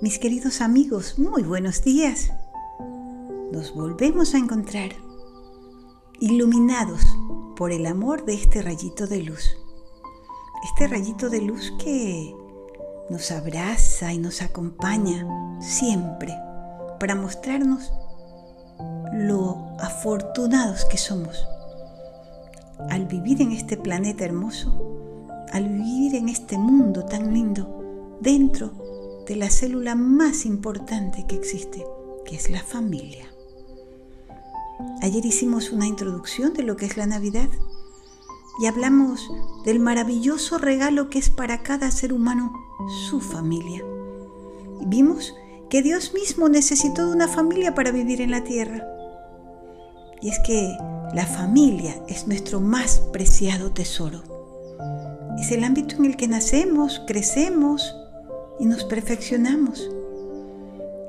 Mis queridos amigos, muy buenos días. Nos volvemos a encontrar, iluminados por el amor de este rayito de luz. Este rayito de luz que nos abraza y nos acompaña siempre para mostrarnos lo afortunados que somos al vivir en este planeta hermoso, al vivir en este mundo tan lindo, dentro de la célula más importante que existe, que es la familia. Ayer hicimos una introducción de lo que es la Navidad y hablamos del maravilloso regalo que es para cada ser humano su familia. Y vimos que Dios mismo necesitó de una familia para vivir en la tierra. Y es que la familia es nuestro más preciado tesoro. Es el ámbito en el que nacemos, crecemos, y nos perfeccionamos.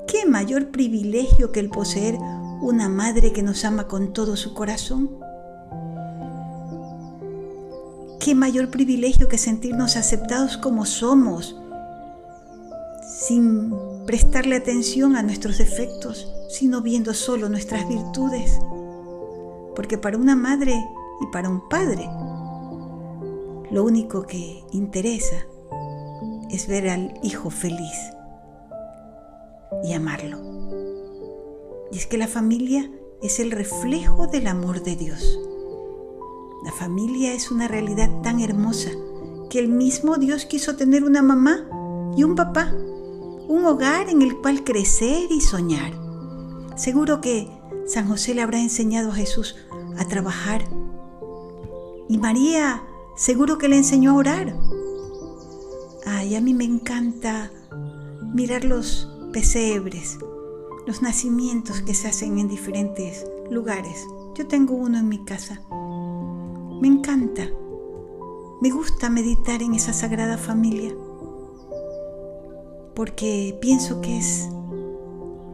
¿Qué mayor privilegio que el poseer una madre que nos ama con todo su corazón? ¿Qué mayor privilegio que sentirnos aceptados como somos, sin prestarle atención a nuestros defectos, sino viendo solo nuestras virtudes? Porque para una madre y para un padre, lo único que interesa es ver al hijo feliz y amarlo. Y es que la familia es el reflejo del amor de Dios. La familia es una realidad tan hermosa que el mismo Dios quiso tener una mamá y un papá, un hogar en el cual crecer y soñar. Seguro que San José le habrá enseñado a Jesús a trabajar y María seguro que le enseñó a orar Ay, a mí me encanta mirar los pesebres, los nacimientos que se hacen en diferentes lugares. Yo tengo uno en mi casa. Me encanta. Me gusta meditar en esa sagrada familia. Porque pienso que es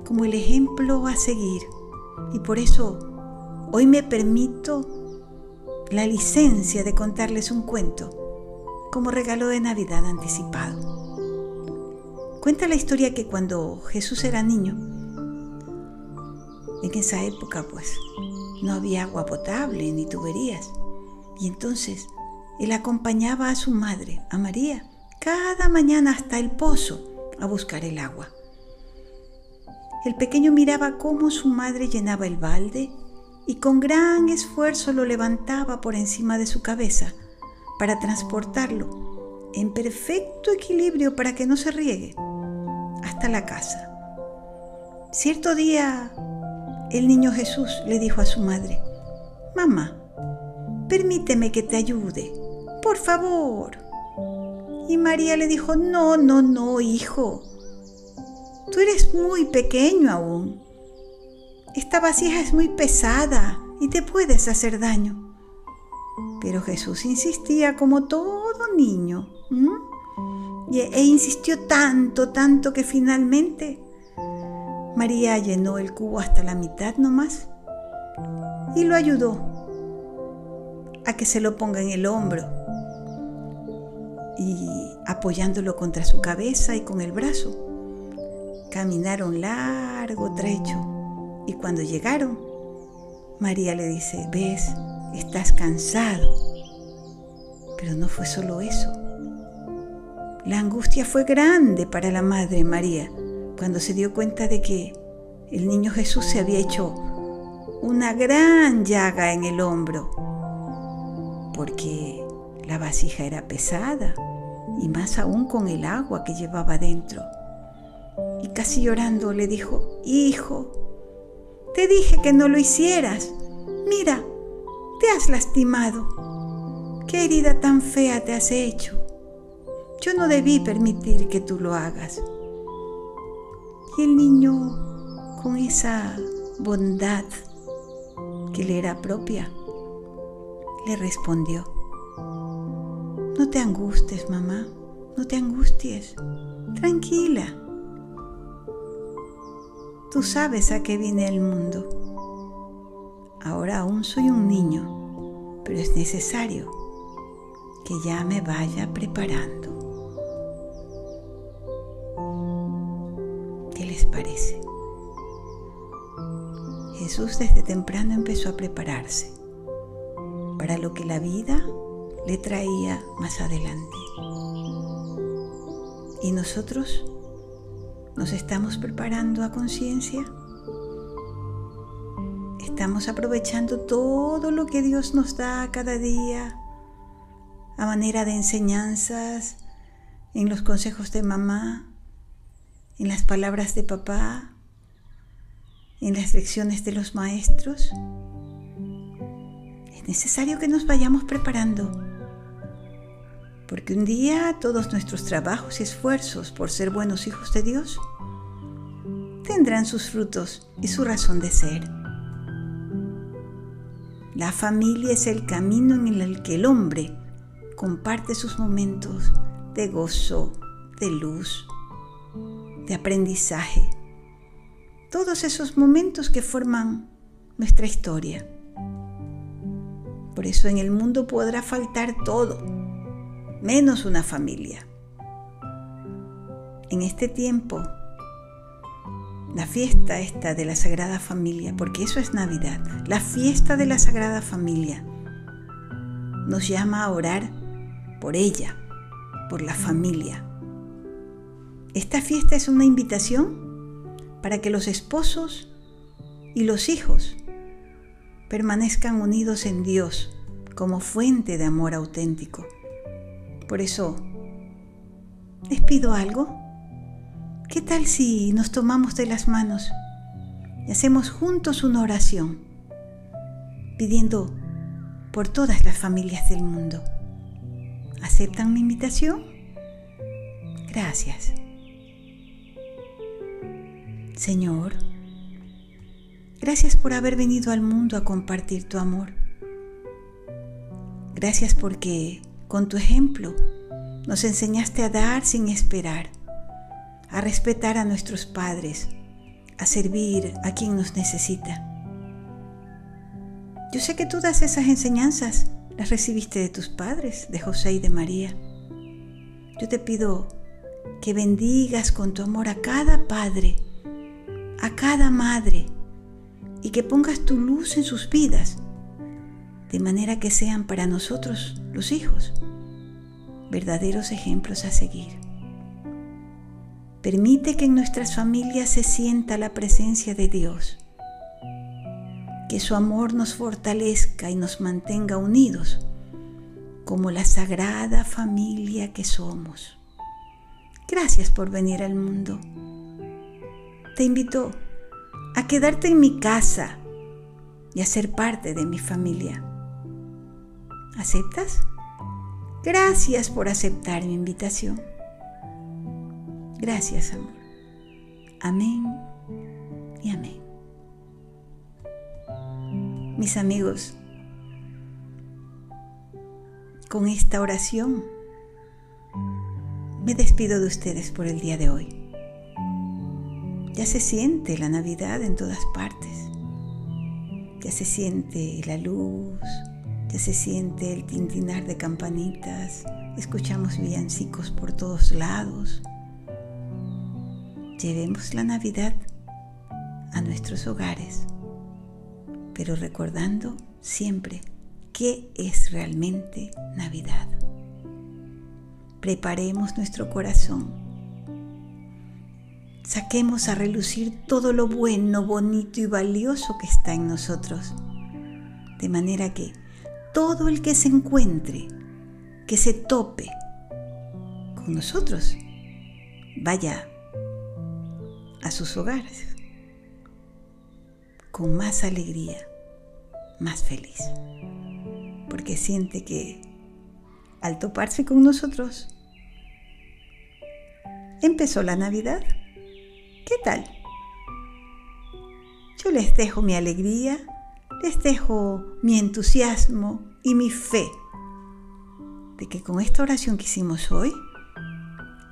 como el ejemplo a seguir. Y por eso hoy me permito la licencia de contarles un cuento como regalo de Navidad anticipado. Cuenta la historia que cuando Jesús era niño, en esa época pues no había agua potable ni tuberías, y entonces él acompañaba a su madre, a María, cada mañana hasta el pozo a buscar el agua. El pequeño miraba cómo su madre llenaba el balde y con gran esfuerzo lo levantaba por encima de su cabeza para transportarlo en perfecto equilibrio para que no se riegue hasta la casa. Cierto día el niño Jesús le dijo a su madre, Mamá, permíteme que te ayude, por favor. Y María le dijo, No, no, no, hijo, tú eres muy pequeño aún. Esta vasija es muy pesada y te puedes hacer daño. Pero Jesús insistía como todo niño. E insistió tanto, tanto que finalmente María llenó el cubo hasta la mitad nomás y lo ayudó a que se lo ponga en el hombro y apoyándolo contra su cabeza y con el brazo. Caminaron largo trecho y cuando llegaron, María le dice, ¿ves? Estás cansado. Pero no fue solo eso. La angustia fue grande para la Madre María cuando se dio cuenta de que el niño Jesús se había hecho una gran llaga en el hombro, porque la vasija era pesada y más aún con el agua que llevaba dentro. Y casi llorando le dijo, Hijo, te dije que no lo hicieras. Mira, te has lastimado. ¿Qué herida tan fea te has hecho? Yo no debí permitir que tú lo hagas. Y el niño, con esa bondad que le era propia, le respondió, no te angusties, mamá, no te angusties, tranquila. Tú sabes a qué viene el mundo Ahora aún soy un niño, pero es necesario que ya me vaya preparando. les parece? Jesús desde temprano empezó a prepararse para lo que la vida le traía más adelante. ¿Y nosotros nos estamos preparando a conciencia? ¿Estamos aprovechando todo lo que Dios nos da cada día a manera de enseñanzas, en los consejos de mamá, en las palabras de papá, en las lecciones de los maestros? Es necesario que nos vayamos preparando, porque un día todos nuestros trabajos y esfuerzos por ser buenos hijos de Dios tendrán sus frutos y su razón de ser. La familia es el camino en el que el hombre comparte sus momentos de gozo, de luz, de aprendizaje. Todos esos momentos que forman nuestra historia. Por eso en el mundo podrá faltar todo, menos una familia. En este tiempo, la fiesta esta de la Sagrada Familia, porque eso es Navidad, la fiesta de la Sagrada Familia, nos llama a orar por ella, por la familia. Esta fiesta es una invitación para que los esposos y los hijos permanezcan unidos en Dios como fuente de amor auténtico. Por eso, ¿les pido algo? ¿Qué tal si nos tomamos de las manos y hacemos juntos una oración pidiendo por todas las familias del mundo? ¿Aceptan mi invitación? Gracias. Señor, gracias por haber venido al mundo a compartir tu amor. Gracias porque con tu ejemplo nos enseñaste a dar sin esperar, a respetar a nuestros padres, a servir a quien nos necesita. Yo sé que todas esas enseñanzas las recibiste de tus padres, de José y de María. Yo te pido que bendigas con tu amor a cada padre, a cada madre, y que pongas tu luz en sus vidas, de manera que sean para nosotros, los hijos, verdaderos ejemplos a seguir. Permite que en nuestras familias se sienta la presencia de Dios que su amor nos fortalezca y nos mantenga unidos como la sagrada familia que somos. Gracias por venir al mundo. Te invito a quedarte en mi casa y a ser parte de mi familia. ¿Aceptas? Gracias por aceptar mi invitación. Gracias, amor. Amén y amén. Mis amigos, con esta oración me despido de ustedes por el día de hoy. Ya se siente la Navidad en todas partes. Ya se siente la luz, ya se siente el tintinar de campanitas, escuchamos villancicos por todos lados. Llevemos la Navidad a nuestros hogares pero recordando siempre qué es realmente Navidad. Preparemos nuestro corazón. Saquemos a relucir todo lo bueno, bonito y valioso que está en nosotros. De manera que todo el que se encuentre, que se tope con nosotros, vaya a sus hogares con más alegría más feliz, porque siente que al toparse con nosotros, empezó la Navidad. ¿Qué tal? Yo les dejo mi alegría, les dejo mi entusiasmo y mi fe de que con esta oración que hicimos hoy,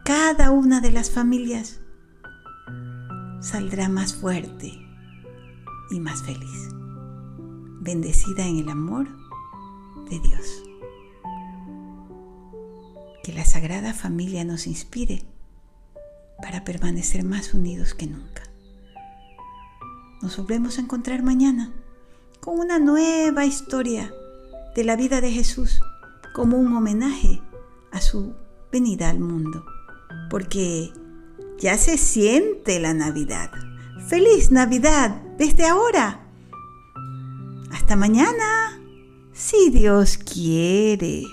cada una de las familias saldrá más fuerte y más feliz bendecida en el amor de Dios. Que la Sagrada Familia nos inspire para permanecer más unidos que nunca. Nos volvemos a encontrar mañana con una nueva historia de la vida de Jesús como un homenaje a su venida al mundo, porque ya se siente la Navidad. ¡Feliz Navidad desde ahora! Hasta mañana, si Dios quiere.